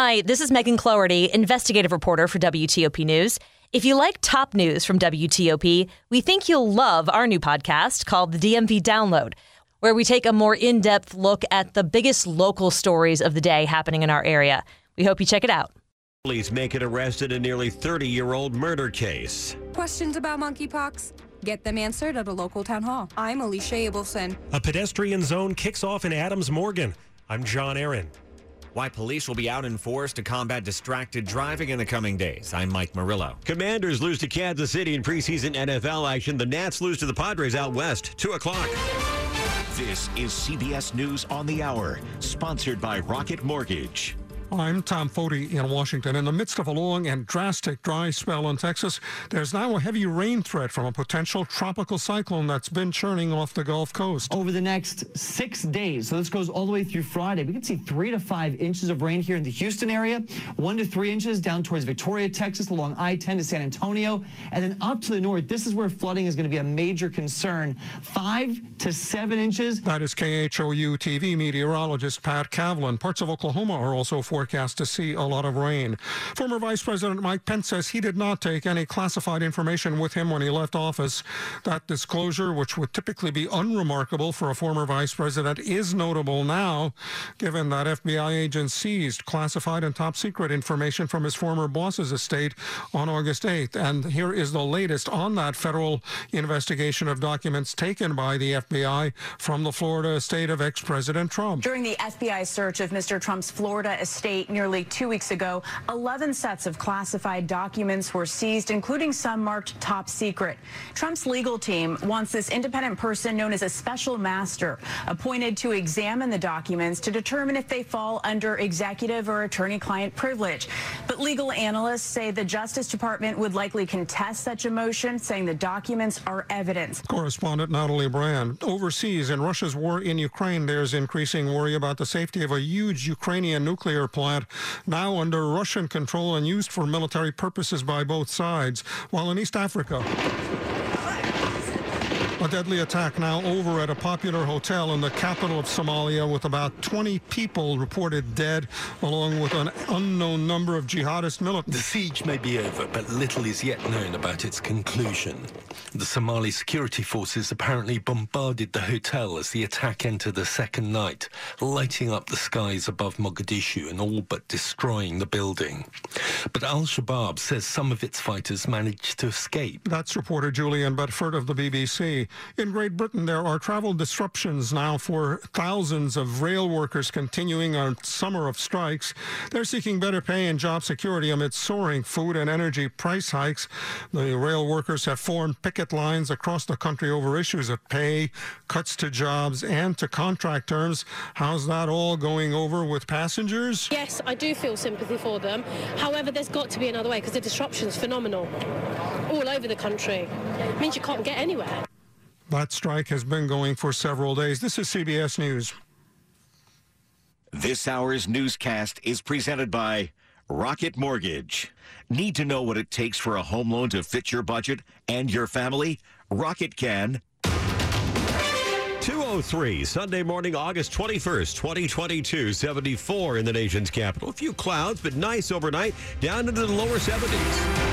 Hi, this is Megan Cloherty, investigative reporter for WTOP News. If you like top news from WTOP, we think you'll love our new podcast called the DMV Download, where we take a more in depth look at the biggest local stories of the day happening in our area. We hope you check it out. Police make an arrest in a nearly 30 year old murder case. Questions about monkeypox? Get them answered at a local town hall. I'm Alicia Abelson. A pedestrian zone kicks off in Adams Morgan. I'm John Aaron. Why police will be out in force to combat distracted driving in the coming days. I'm Mike Murillo. Commanders lose to Kansas City in preseason NFL action. The Nats lose to the Padres out west. 2 o'clock. This is CBS News on the Hour, sponsored by Rocket Mortgage. I'm Tom Foti in Washington. In the midst of a long and drastic dry spell in Texas, there's now a heavy rain threat from a potential tropical cyclone that's been churning off the Gulf Coast. Over the next six days, so this goes all the way through Friday, we can see three to five inches of rain here in the Houston area, one to three inches down towards Victoria, Texas, along I-10 to San Antonio, and then up to the north. This is where flooding is going to be a major concern. Five to seven inches. That is KHOU TV meteorologist Pat Cavlin. Parts of Oklahoma are also forecast to see a lot of rain. Former Vice President Mike Pence says he did not take any classified information with him when he left office. That disclosure, which would typically be unremarkable for a former vice president, is notable now, given that FBI agents seized classified and top secret information from his former boss's estate on August 8th. And here is the latest on that federal investigation of documents taken by the FBI from the Florida estate of ex-President Trump. During the FBI search of Mr. Trump's Florida estate, nearly two weeks ago, 11 sets of classified documents were seized, including some marked top secret. Trump's legal team wants this independent person known as a special master appointed to examine the documents to determine if they fall under executive or attorney-client privilege. But legal analysts say the Justice Department would likely contest such a motion, saying the documents are evidence. Correspondent Natalie Brand. Overseas, in Russia's war in Ukraine, there's increasing worry about the safety of a huge Ukrainian nuclear plant now under Russian control and used for military purposes by both sides. While in East Africa, a deadly attack now over at a popular hotel in the capital of Somalia with about 20 people reported dead, along with an unknown number of jihadist militants. The siege may be over, but little is yet known about its conclusion. The Somali security forces apparently bombarded the hotel as the attack entered the second night, lighting up the skies above Mogadishu and all but destroying the building. But Al Shabaab says some of its fighters managed to escape. That's reporter Julian Bedford of the BBC. In Great Britain, there are travel disruptions now for thousands of rail workers continuing a summer of strikes. They're seeking better pay and job security amid soaring food and energy price hikes. The rail workers have formed picket lines across the country over issues of pay, cuts to jobs, and to contract terms. How's that all going over with passengers? Yes, I do feel sympathy for them. However, there's got to be another way because the disruption's phenomenal all over the country. It means you can't get anywhere. That strike has been going for several days. This is CBS News. This hour's newscast is presented by Rocket Mortgage. Need to know what it takes for a home loan to fit your budget and your family? Rocket can. 203, Sunday morning, August 21st, 2022, 74 in the nation's capital. A few clouds, but nice overnight, down into the lower 70s.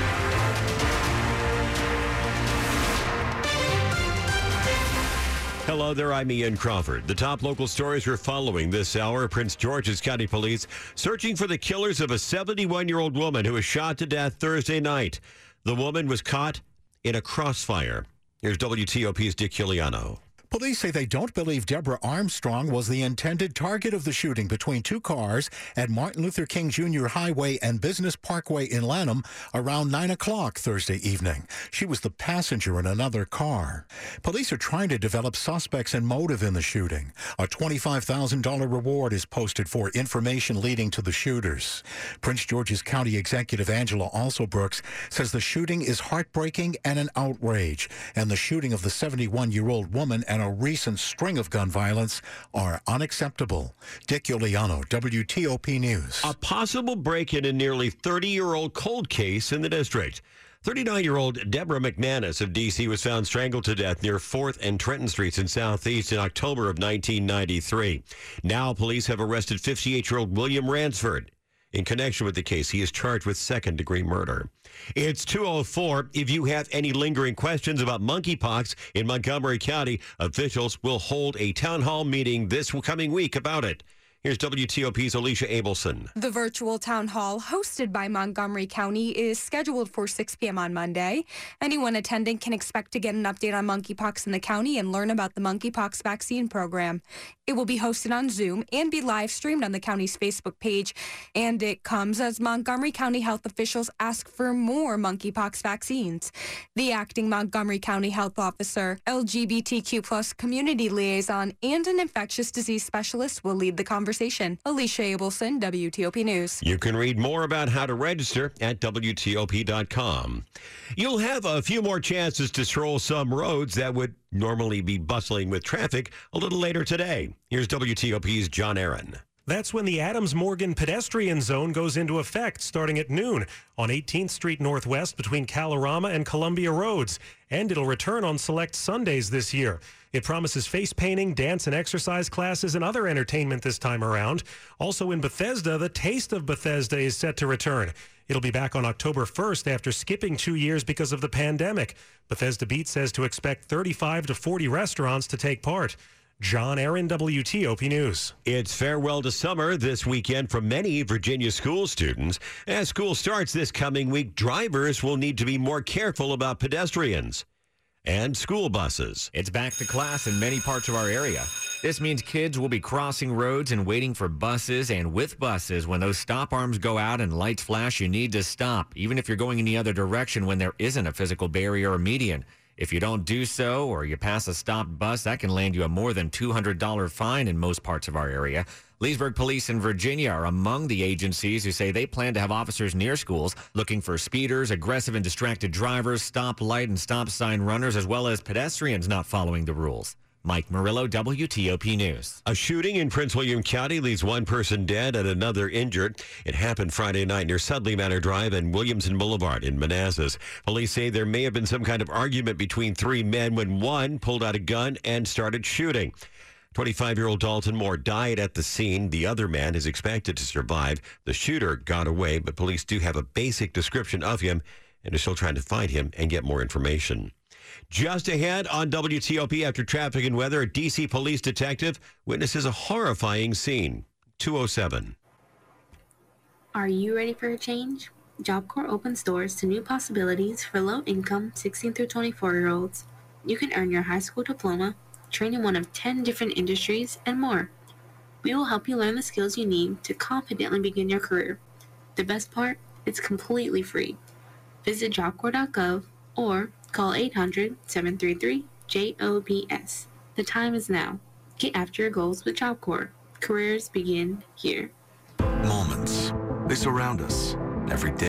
Hello there, I'm Ian Crawford. The top local stories we're following this hour Prince George's County Police searching for the killers of a 71 year old woman who was shot to death Thursday night. The woman was caught in a crossfire. Here's WTOP's Dick Uliano. Police say they don't believe Deborah Armstrong was the intended target of the shooting between two cars at Martin Luther King Jr. Highway and Business Parkway in Lanham around 9 o'clock Thursday evening. She was the passenger in another car. Police are trying to develop suspects and motive in the shooting. A $25,000 reward is posted for information leading to the shooters. Prince George's County Executive Angela Alsobrooks says the shooting is heartbreaking and an outrage, and the shooting of the 71 year old woman and a recent string of gun violence are unacceptable. Dick Uliano, WTOP News. A possible break in a nearly 30 year old cold case in the district. 39 year old Deborah McManus of D.C. was found strangled to death near 4th and Trenton Streets in Southeast in October of 1993. Now, police have arrested 58 year old William Ransford. In connection with the case, he is charged with second degree murder. It's 204. If you have any lingering questions about monkeypox in Montgomery County, officials will hold a town hall meeting this coming week about it. Here's WTOP's Alicia Abelson. The virtual town hall hosted by Montgomery County is scheduled for 6 p.m. on Monday. Anyone attending can expect to get an update on monkeypox in the county and learn about the monkeypox vaccine program. It will be hosted on Zoom and be live streamed on the county's Facebook page. And it comes as Montgomery County health officials ask for more monkeypox vaccines. The acting Montgomery County health officer, LGBTQ plus community liaison, and an infectious disease specialist will lead the conversation. Alicia Abelson, WTOP News. You can read more about how to register at WTOP.com. You'll have a few more chances to stroll some roads that would normally be bustling with traffic a little later today. Here's WTOP's John Aaron. That's when the Adams Morgan pedestrian zone goes into effect starting at noon on 18th Street Northwest between Kalorama and Columbia Roads. And it'll return on select Sundays this year. It promises face painting, dance and exercise classes, and other entertainment this time around. Also in Bethesda, the Taste of Bethesda is set to return. It'll be back on October 1st after skipping two years because of the pandemic. Bethesda Beat says to expect 35 to 40 restaurants to take part. John Aaron, WTOP News. It's farewell to summer this weekend for many Virginia school students. As school starts this coming week, drivers will need to be more careful about pedestrians and school buses. It's back to class in many parts of our area. This means kids will be crossing roads and waiting for buses. And with buses, when those stop arms go out and lights flash, you need to stop, even if you're going in the other direction when there isn't a physical barrier or median. If you don't do so or you pass a stopped bus, that can land you a more than $200 fine in most parts of our area. Leesburg Police in Virginia are among the agencies who say they plan to have officers near schools looking for speeders, aggressive and distracted drivers, stop light and stop sign runners, as well as pedestrians not following the rules. Mike Murillo, WTOP News. A shooting in Prince William County leaves one person dead and another injured. It happened Friday night near Sudley Manor Drive and Williamson Boulevard in Manassas. Police say there may have been some kind of argument between three men when one pulled out a gun and started shooting. 25 year old Dalton Moore died at the scene. The other man is expected to survive. The shooter got away, but police do have a basic description of him and are still trying to find him and get more information. Just ahead on WTOP after traffic and weather, a DC police detective witnesses a horrifying scene. 207. Are you ready for a change? Job Corps opens doors to new possibilities for low income 16 through 24 year olds. You can earn your high school diploma, train in one of 10 different industries, and more. We will help you learn the skills you need to confidently begin your career. The best part? It's completely free. Visit jobcorps.gov or call 800 733 JOBS. The time is now. Get after your goals with Job Corps. Careers begin here. Moments. They surround us every day.